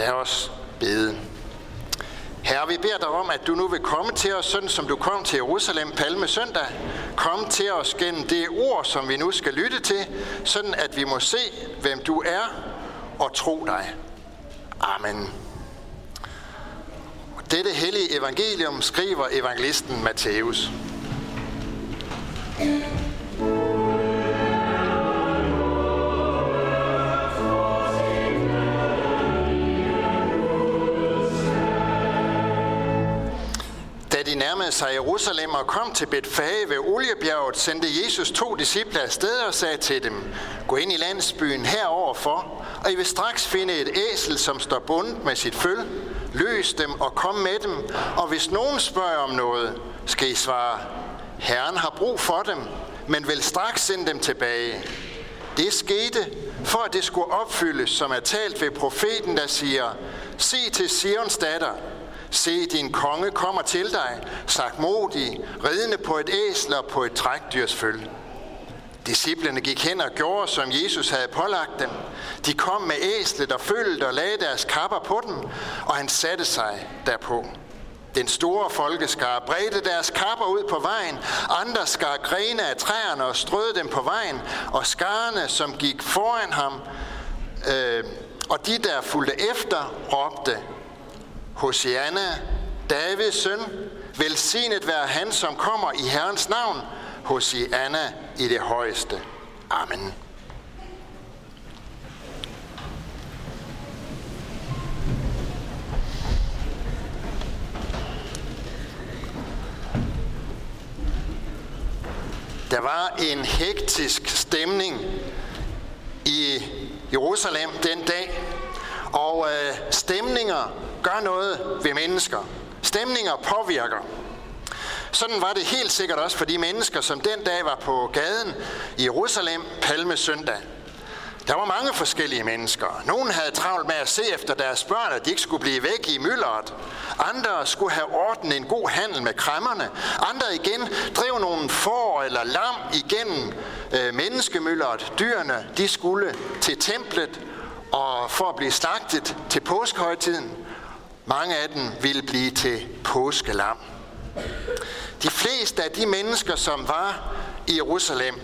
Lad os bede. Herre, vi beder dig om, at du nu vil komme til os, sådan som du kom til Jerusalem Palme søndag. Kom til os gennem det ord, som vi nu skal lytte til, sådan at vi må se, hvem du er, og tro dig. Amen. Dette hellige evangelium skriver evangelisten Matthæus. Da nærmede sig Jerusalem og kom til Betfage ved Oliebjerget, sendte Jesus to disciple afsted og sagde til dem, Gå ind i landsbyen heroverfor, og I vil straks finde et æsel, som står bundet med sit føl. Løs dem og kom med dem, og hvis nogen spørger om noget, skal I svare, Herren har brug for dem, men vil straks sende dem tilbage. Det skete, for at det skulle opfyldes, som er talt ved profeten, der siger, Se til Sions datter, Se, din konge kommer til dig, sagt modig, ridende på et æsel og på et trækdyrs følge. Disciplerne gik hen og gjorde, som Jesus havde pålagt dem. De kom med æslet og følte og lagde deres kapper på dem, og han satte sig derpå. Den store folkeskar bredte deres kapper ud på vejen, andre skar grene af træerne og strøede dem på vejen, og skarne, som gik foran ham, øh, og de, der fulgte efter, råbte, Hosianna, Davids søn, velsignet være han, som kommer i Herrens navn, Hosianna i det højeste. Amen. Der var en hektisk stemning i Jerusalem den dag, og øh, stemninger gør noget ved mennesker. Stemninger påvirker. Sådan var det helt sikkert også for de mennesker, som den dag var på gaden i Jerusalem Palme søndag. Der var mange forskellige mennesker. Nogle havde travlt med at se efter deres børn, at de ikke skulle blive væk i myldret. Andre skulle have ordnet en god handel med kræmmerne. Andre igen drev nogle får eller lam igennem øh, menneskemyldret. Dyrene, de skulle til templet og for at blive slagtet til påskehøjtiden. Mange af dem ville blive til påskelam. De fleste af de mennesker, som var i Jerusalem,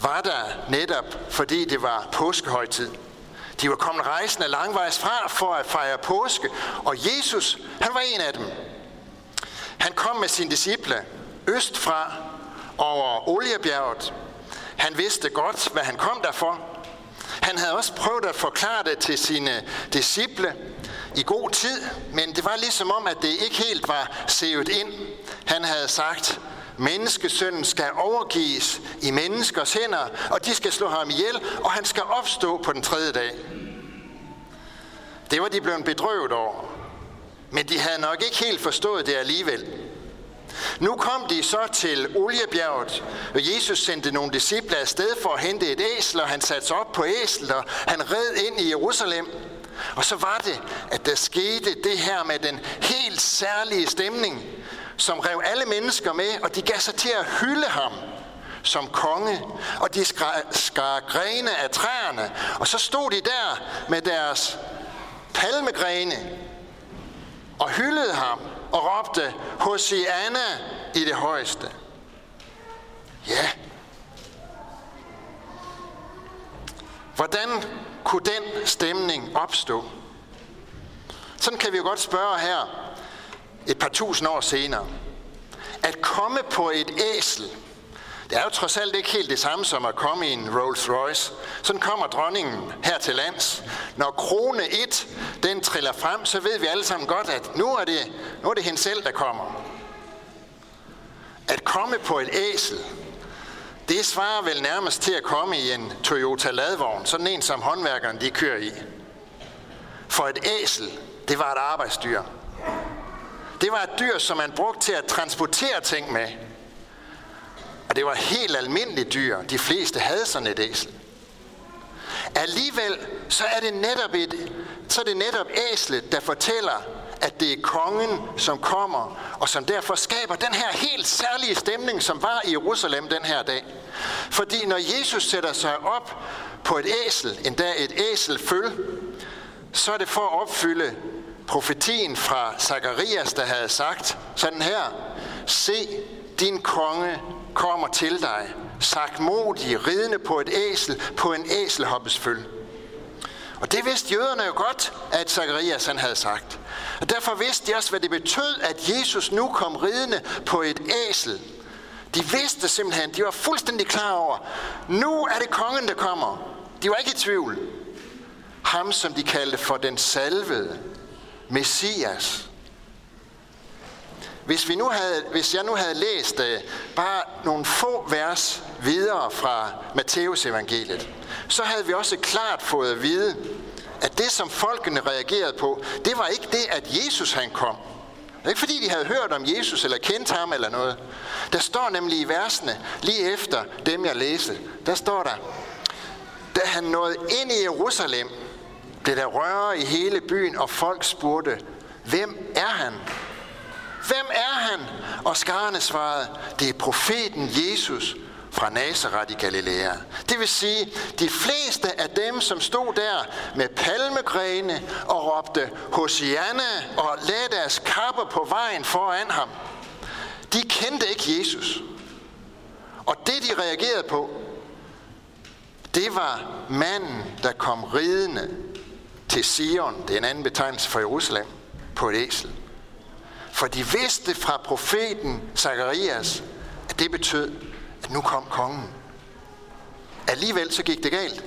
var der netop, fordi det var påskehøjtid. De var kommet rejsende langvejs fra for at fejre påske, og Jesus, han var en af dem. Han kom med sine disciple østfra over Oliebjerget. Han vidste godt, hvad han kom derfor. Han havde også prøvet at forklare det til sine disciple i god tid, men det var ligesom om, at det ikke helt var sevet ind. Han havde sagt, menneskesønnen skal overgives i menneskers hænder, og de skal slå ham ihjel, og han skal opstå på den tredje dag. Det var de blevet bedrøvet over. Men de havde nok ikke helt forstået det alligevel. Nu kom de så til Oliebjerget, og Jesus sendte nogle disciple afsted for at hente et æsel, og han satte sig op på æslet, og han red ind i Jerusalem. Og så var det, at der skete det her med den helt særlige stemning, som rev alle mennesker med, og de gav sig til at hylde ham som konge, og de skar, skar grene af træerne, og så stod de der med deres palmegrene og hyldede ham og råbte, Hosianna i det højeste. Ja. Hvordan kunne den stemning opstå? Sådan kan vi jo godt spørge her et par tusind år senere. At komme på et æsel, det er jo trods alt ikke helt det samme som at komme i en Rolls Royce. Sådan kommer dronningen her til lands. Når krone 1, den triller frem, så ved vi alle sammen godt, at nu er det, nu er det hende selv, der kommer. At komme på et æsel, det svarer vel nærmest til at komme i en Toyota ladvogn, sådan en som håndværkeren de kører i. For et æsel, det var et arbejdsdyr. Det var et dyr, som man brugte til at transportere ting med. Og det var helt almindelige dyr. De fleste havde sådan et æsel. Alligevel så er det netop, et, så er det netop æslet, der fortæller, at det er kongen, som kommer, og som derfor skaber den her helt særlige stemning, som var i Jerusalem den her dag. Fordi når Jesus sætter sig op på et æsel, endda et æselføl, så er det for at opfylde profetien fra Zakarias, der havde sagt sådan her. Se, din konge kommer til dig, sagt modig, ridende på et æsel, på en æselhoppes følge. Og det vidste jøderne jo godt, at Zakarias han havde sagt. Og derfor vidste de også, hvad det betød, at Jesus nu kom ridende på et æsel. De vidste simpelthen, de var fuldstændig klar over, nu er det kongen, der kommer. De var ikke i tvivl. Ham, som de kaldte for den salvede, Messias. Hvis, vi nu havde, hvis jeg nu havde læst øh, bare nogle få vers videre fra Matteus evangeliet, så havde vi også klart fået at vide, at det, som folkene reagerede på, det var ikke det, at Jesus han kom. Det er ikke fordi, de havde hørt om Jesus eller kendt ham eller noget. Der står nemlig i versene, lige efter dem, jeg læste, der står der, da han nåede ind i Jerusalem, blev der røre i hele byen, og folk spurgte, hvem er han? Hvem er han? Og skarne svarede, det er profeten Jesus fra Nazareth i Galilea. Det vil sige, de fleste af dem, som stod der med palmegrene og råbte Hosianna og lagde deres kapper på vejen foran ham, de kendte ikke Jesus. Og det, de reagerede på, det var manden, der kom ridende til Sion, det er en anden betegnelse for Jerusalem, på et æsel. For de vidste fra profeten Zakarias, at det betød, at nu kom kongen. Alligevel så gik det galt.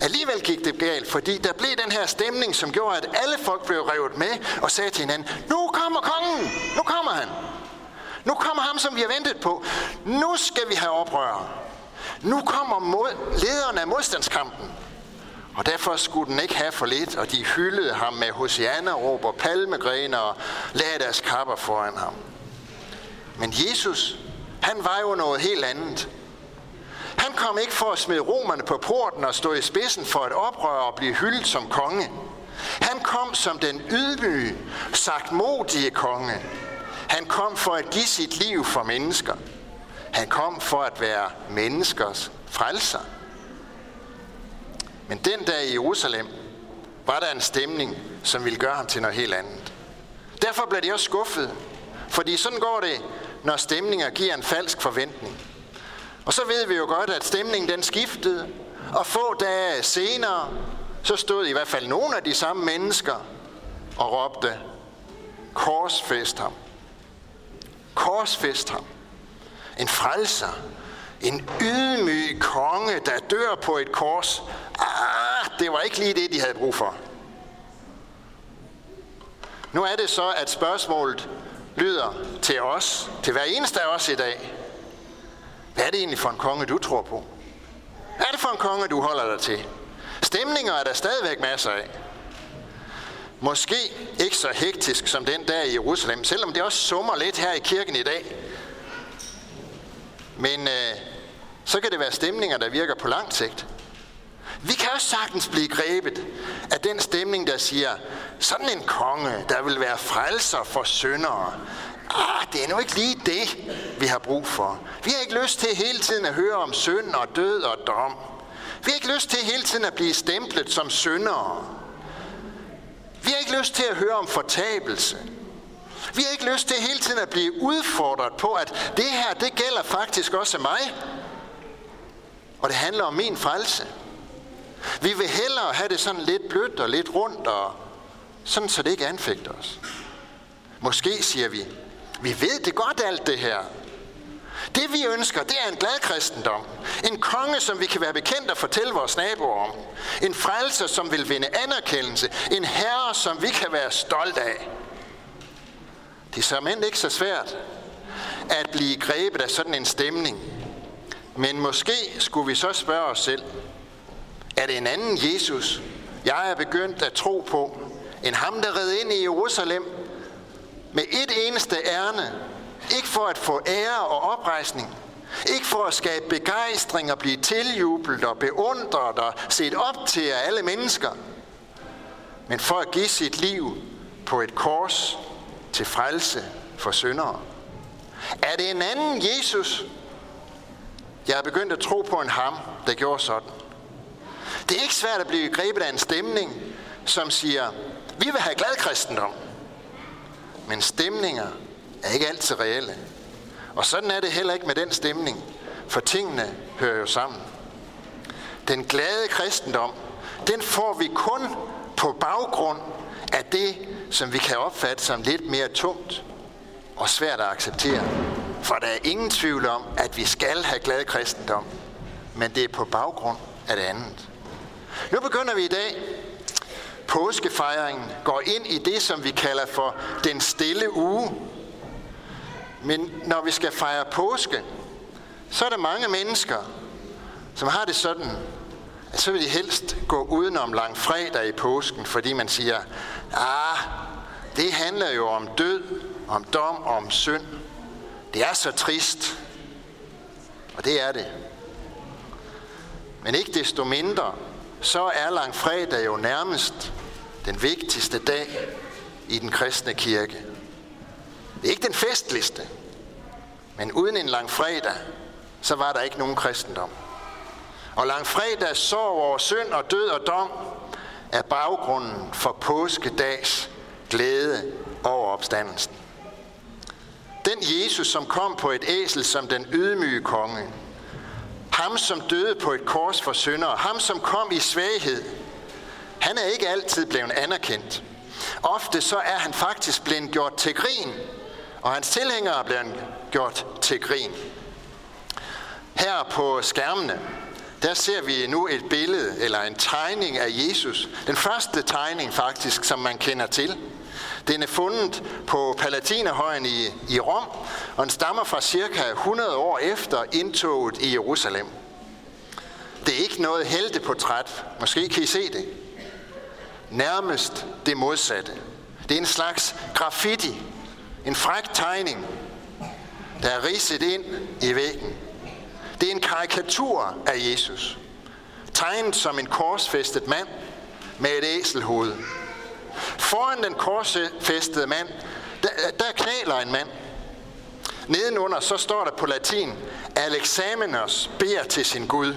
Alligevel gik det galt, fordi der blev den her stemning, som gjorde, at alle folk blev revet med og sagde til hinanden, nu kommer kongen, nu kommer han. Nu kommer ham, som vi har ventet på. Nu skal vi have oprør. Nu kommer mod, lederen af modstandskampen. Og derfor skulle den ikke have for lidt, og de hyldede ham med hosianerråb og palmegrener og lagde deres kapper foran ham. Men Jesus, han var jo noget helt andet. Han kom ikke for at smide romerne på porten og stå i spidsen for et oprør og blive hyldet som konge. Han kom som den ydmyge, sagt modige konge. Han kom for at give sit liv for mennesker. Han kom for at være menneskers frelser. Men den dag i Jerusalem var der en stemning, som ville gøre ham til noget helt andet. Derfor blev de også skuffet, fordi sådan går det, når stemninger giver en falsk forventning. Og så ved vi jo godt, at stemningen den skiftede, og få dage senere, så stod i hvert fald nogle af de samme mennesker og råbte, korsfest ham. Korsfest ham. En frelser. En ydmyg konge, der dør på et kors. Det var ikke lige det, de havde brug for. Nu er det så, at spørgsmålet lyder til os, til hver eneste af os i dag. Hvad er det egentlig for en konge, du tror på? Hvad er det for en konge, du holder dig til? Stemninger er der stadigvæk masser af. Måske ikke så hektisk som den der i Jerusalem, selvom det også summer lidt her i kirken i dag. Men øh, så kan det være stemninger, der virker på lang sigt. Vi kan også sagtens blive grebet af den stemning, der siger, sådan en konge, der vil være frelser for syndere. Ah, det er nu ikke lige det, vi har brug for. Vi har ikke lyst til hele tiden at høre om synd og død og dom. Vi har ikke lyst til hele tiden at blive stemplet som syndere. Vi har ikke lyst til at høre om fortabelse. Vi har ikke lyst til hele tiden at blive udfordret på, at det her, det gælder faktisk også mig. Og det handler om min frelse. Vi vil hellere have det sådan lidt blødt og lidt rundt, og sådan så det ikke anfægter os. Måske siger vi, vi ved det godt alt det her. Det vi ønsker, det er en glad kristendom. En konge, som vi kan være bekendt og fortælle vores naboer om. En frelser, som vil vinde anerkendelse. En herre, som vi kan være stolt af. Det er simpelthen ikke så svært at blive grebet af sådan en stemning. Men måske skulle vi så spørge os selv, er det en anden Jesus, jeg er begyndt at tro på, end ham, der red ind i Jerusalem med et eneste ærne, ikke for at få ære og oprejsning, ikke for at skabe begejstring og blive tiljublet og beundret og set op til af alle mennesker, men for at give sit liv på et kors til frelse for syndere. Er det en anden Jesus? Jeg er begyndt at tro på en ham, der gjorde sådan. Det er ikke svært at blive grebet af en stemning, som siger, vi vil have glad kristendom. Men stemninger er ikke altid reelle. Og sådan er det heller ikke med den stemning, for tingene hører jo sammen. Den glade kristendom, den får vi kun på baggrund af det, som vi kan opfatte som lidt mere tungt og svært at acceptere. For der er ingen tvivl om, at vi skal have glad kristendom, men det er på baggrund af det andet. Nu begynder vi i dag. Påskefejringen går ind i det, som vi kalder for den stille uge. Men når vi skal fejre påske, så er der mange mennesker, som har det sådan, at så vil de helst gå udenom lang fredag i påsken, fordi man siger, ah, det handler jo om død, om dom og om synd. Det er så trist. Og det er det. Men ikke desto mindre, så er langfredag jo nærmest den vigtigste dag i den kristne kirke. Det er ikke den festliste, men uden en langfredag, så var der ikke nogen kristendom. Og langfredag sorg over synd og død og dom er baggrunden for påskedags glæde over opstandelsen. Den Jesus, som kom på et æsel som den ydmyge konge, ham, som døde på et kors for syndere. Ham, som kom i svaghed. Han er ikke altid blevet anerkendt. Ofte så er han faktisk blevet gjort til grin. Og hans tilhængere er blevet gjort til grin. Her på skærmene, der ser vi nu et billede eller en tegning af Jesus. Den første tegning faktisk, som man kender til. Den er fundet på Palatinerhøjen i, i Rom, og den stammer fra cirka 100 år efter indtoget i Jerusalem. Det er ikke noget helteportræt. Måske kan I se det. Nærmest det modsatte. Det er en slags graffiti. En fræk tegning, der er ridset ind i væggen. Det er en karikatur af Jesus. Tegnet som en korsfæstet mand med et æselhoved. Foran den korsfæstede mand, der, der knæler en mand. Nedenunder så står der på latin, Alexamenos beder til sin Gud.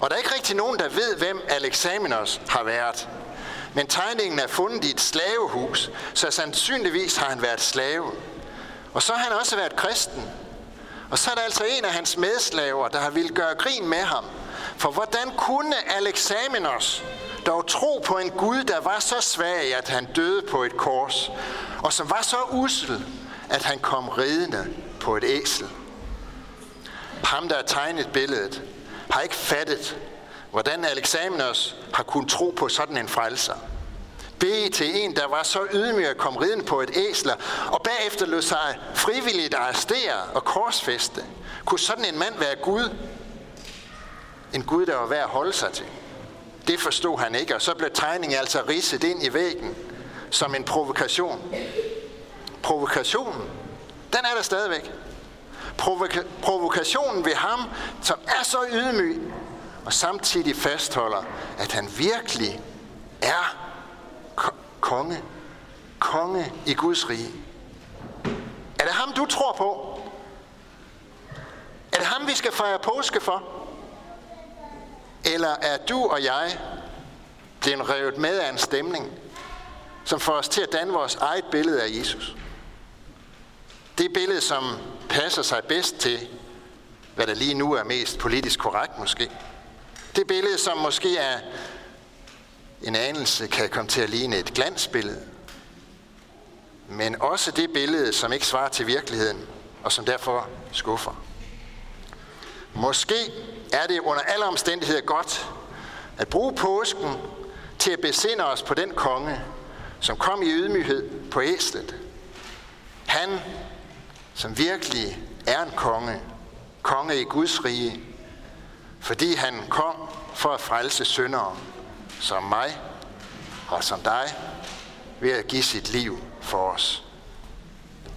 Og der er ikke rigtig nogen, der ved, hvem Alexamenos har været. Men tegningen er fundet i et slavehus, så sandsynligvis har han været slave. Og så har han også været kristen. Og så er der altså en af hans medslaver, der har ville gøre grin med ham. For hvordan kunne Alexamenos dog tro på en Gud, der var så svag, at han døde på et kors, og som var så usel, at han kom ridende på et æsel. Ham, der har tegnet billedet, har ikke fattet, hvordan Alexamenos har kunnet tro på sådan en frelser. Bede til en, der var så ydmyg at komme ridende på et æsler, og bagefter lød sig frivilligt arrestere og korsfeste. Kunne sådan en mand være Gud? En Gud, der var værd at holde sig til. Det forstod han ikke, og så blev tegningen altså ridset ind i væggen som en provokation. Provokationen, den er der stadigvæk. Provoka- provokationen ved ham, som er så ydmyg, og samtidig fastholder, at han virkelig er konge. Konge i Guds rige. Er det ham, du tror på? Er det ham, vi skal fejre påske for? Eller er du og jeg blevet revet med af en stemning, som får os til at danne vores eget billede af Jesus? Det billede, som passer sig bedst til, hvad der lige nu er mest politisk korrekt måske. Det billede, som måske er en anelse kan komme til at ligne et glansbillede. Men også det billede, som ikke svarer til virkeligheden, og som derfor skuffer. Måske er det under alle omstændigheder godt at bruge påsken til at besinde os på den konge, som kom i ydmyghed på æslet. Han, som virkelig er en konge, konge i Guds rige, fordi han kom for at frelse syndere som mig og som dig ved at give sit liv for os.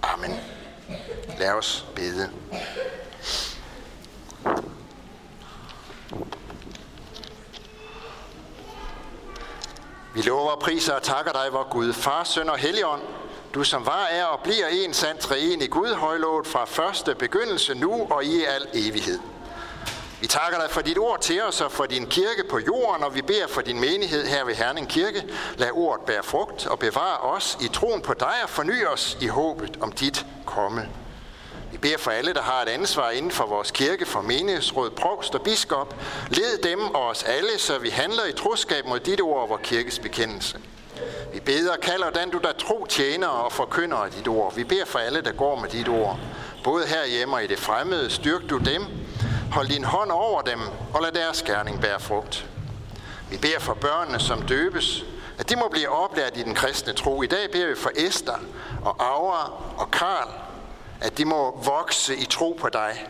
Amen. Lad os bede. Vi lover, priser og takker dig, vor Gud, Far, Søn og Helligånd, du som var, er og bliver en sand træen i Gud, højlovet fra første begyndelse nu og i al evighed. Vi takker dig for dit ord til os og for din kirke på jorden, og vi beder for din menighed her ved Herning Kirke. Lad ordet bære frugt og bevare os i troen på dig og forny os i håbet om dit komme. Vi beder for alle, der har et ansvar inden for vores kirke, for menighedsråd, provst og biskop. Led dem og os alle, så vi handler i troskab mod dit ord og vores kirkes bekendelse. Vi beder og kalder den, du der tro tjener og forkynder dit ord. Vi beder for alle, der går med dit ord. Både herhjemme og i det fremmede, styrk du dem. Hold din hånd over dem, og lad deres gerning bære frugt. Vi beder for børnene, som døbes, at de må blive oplært i den kristne tro. I dag beder vi for Esther og Aura og Karl, at de må vokse i tro på dig.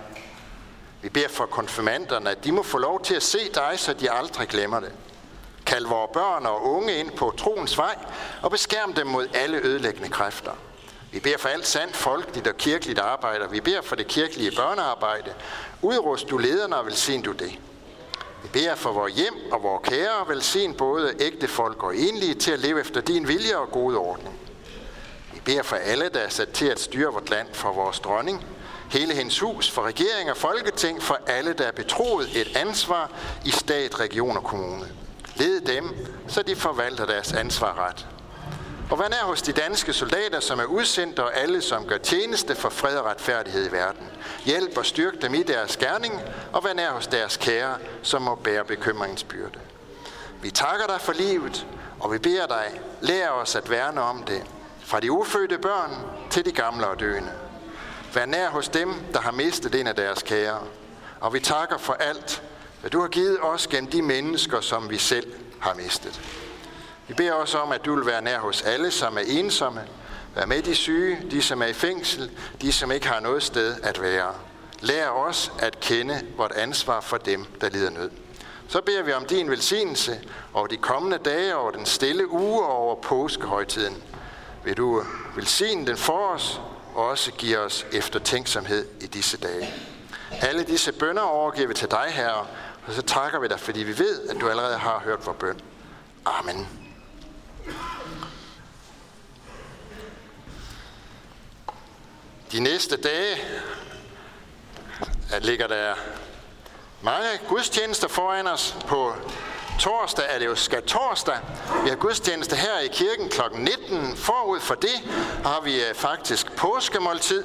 Vi beder for konfirmanderne, at de må få lov til at se dig, så de aldrig glemmer det. Kald vores børn og unge ind på troens vej og beskærm dem mod alle ødelæggende kræfter. Vi beder for alt sandt folkeligt og kirkeligt arbejde. Vi beder for det kirkelige børnearbejde. Udrust du lederne og velsign du det. Vi beder for vores hjem og vores kære og velsign både ægte folk og enlige til at leve efter din vilje og gode ordning. Vi beder for alle, der er sat til at styre vort land, for vores dronning, hele hendes hus, for regering og folketing, for alle, der er betroet et ansvar i stat, region og kommune. Led dem, så de forvalter deres ansvar ret. Og hvad er hos de danske soldater, som er udsendt, og alle, som gør tjeneste for fred og retfærdighed i verden. Hjælp og styrk dem i deres gerning, og hvad er hos deres kære, som må bære bekymringens byrde. Vi takker dig for livet, og vi beder dig, lær os at værne om det, fra de ufødte børn til de gamle og døende. Vær nær hos dem, der har mistet en af deres kære. Og vi takker for alt, hvad du har givet os gennem de mennesker, som vi selv har mistet. Vi beder også om, at du vil være nær hos alle, som er ensomme. Vær med de syge, de som er i fængsel, de som ikke har noget sted at være. Lær os at kende vort ansvar for dem, der lider nød. Så beder vi om din velsignelse over de kommende dage, over den stille uge og over påskehøjtiden. Vil du velsigne den for os, og også give os eftertænksomhed i disse dage. Alle disse bønder overgiver vi til dig, Herre, og så takker vi dig, fordi vi ved, at du allerede har hørt vores bøn. Amen. De næste dage øh, ligger der mange gudstjenester foran os. På torsdag er det jo skal torsdag. Vi har gudstjeneste her i kirken kl. 19. Forud for det har vi øh, faktisk påskemåltid.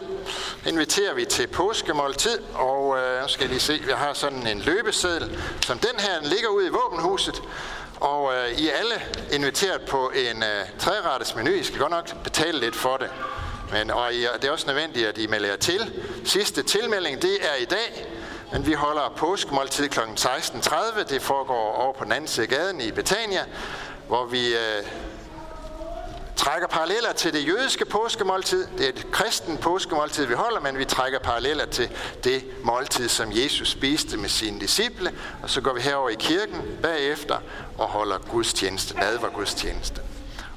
Inviterer vi til påskemåltid, og øh, skal lige se, vi har sådan en løbeseddel, som den her den ligger ude i våbenhuset. Og øh, I er alle inviteret på en øh, trærettes menu. I skal godt nok betale lidt for det. Men, og I, det er også nødvendigt, at I melder jer til. Sidste tilmelding, det er i dag. Men vi holder påskemåltid kl. 16.30. Det foregår over på den anden side af gaden i Betania, hvor vi øh, trækker paralleller til det jødiske påskemåltid. Det er et kristen påskemåltid, vi holder, men vi trækker paralleller til det måltid, som Jesus spiste med sine disciple. Og så går vi herover i kirken bagefter og holder gudstjeneste, nadver gudstjeneste.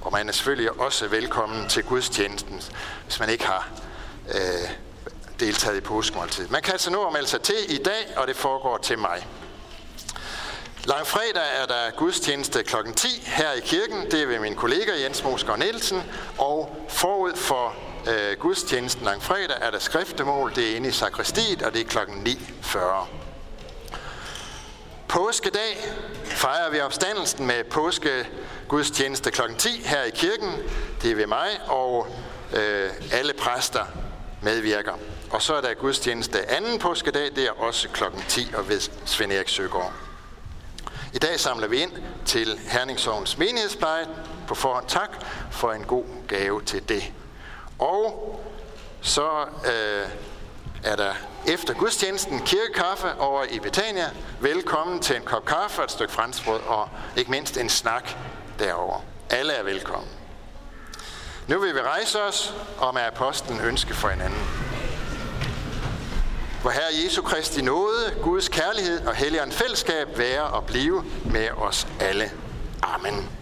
Og man er selvfølgelig også velkommen til gudstjenesten, hvis man ikke har øh, deltaget i påskemåltid. Man kan altså nå at melde sig til i dag, og det foregår til mig. Langfredag er der gudstjeneste kl. 10 her i kirken. Det er ved min kollega Jens Mosgaard Nielsen. Og forud for øh, gudstjenesten langfredag er der skriftemål. Det er inde i sakristiet, og det er kl. 9.40. Påskedag fejrer vi opstandelsen med påske gudstjeneste kl. 10 her i kirken. Det er ved mig, og øh, alle præster medvirker. Og så er der gudstjeneste anden påskedag, det er også kl. 10 og ved Svend Erik Søgaard. I dag samler vi ind til Herningsovens menighedspleje. På forhånd tak for en god gave til det. Og så øh, er der efter gudstjenesten kirkekaffe over i Betania. Velkommen til en kop kaffe, et stykke franskbrød og ikke mindst en snak derover. Alle er velkommen. Nu vil vi rejse os og med apostlen ønske for hinanden. Hvor Herre Jesu Kristi nåde, Guds kærlighed og Helligånd fællesskab være og blive med os alle. Amen.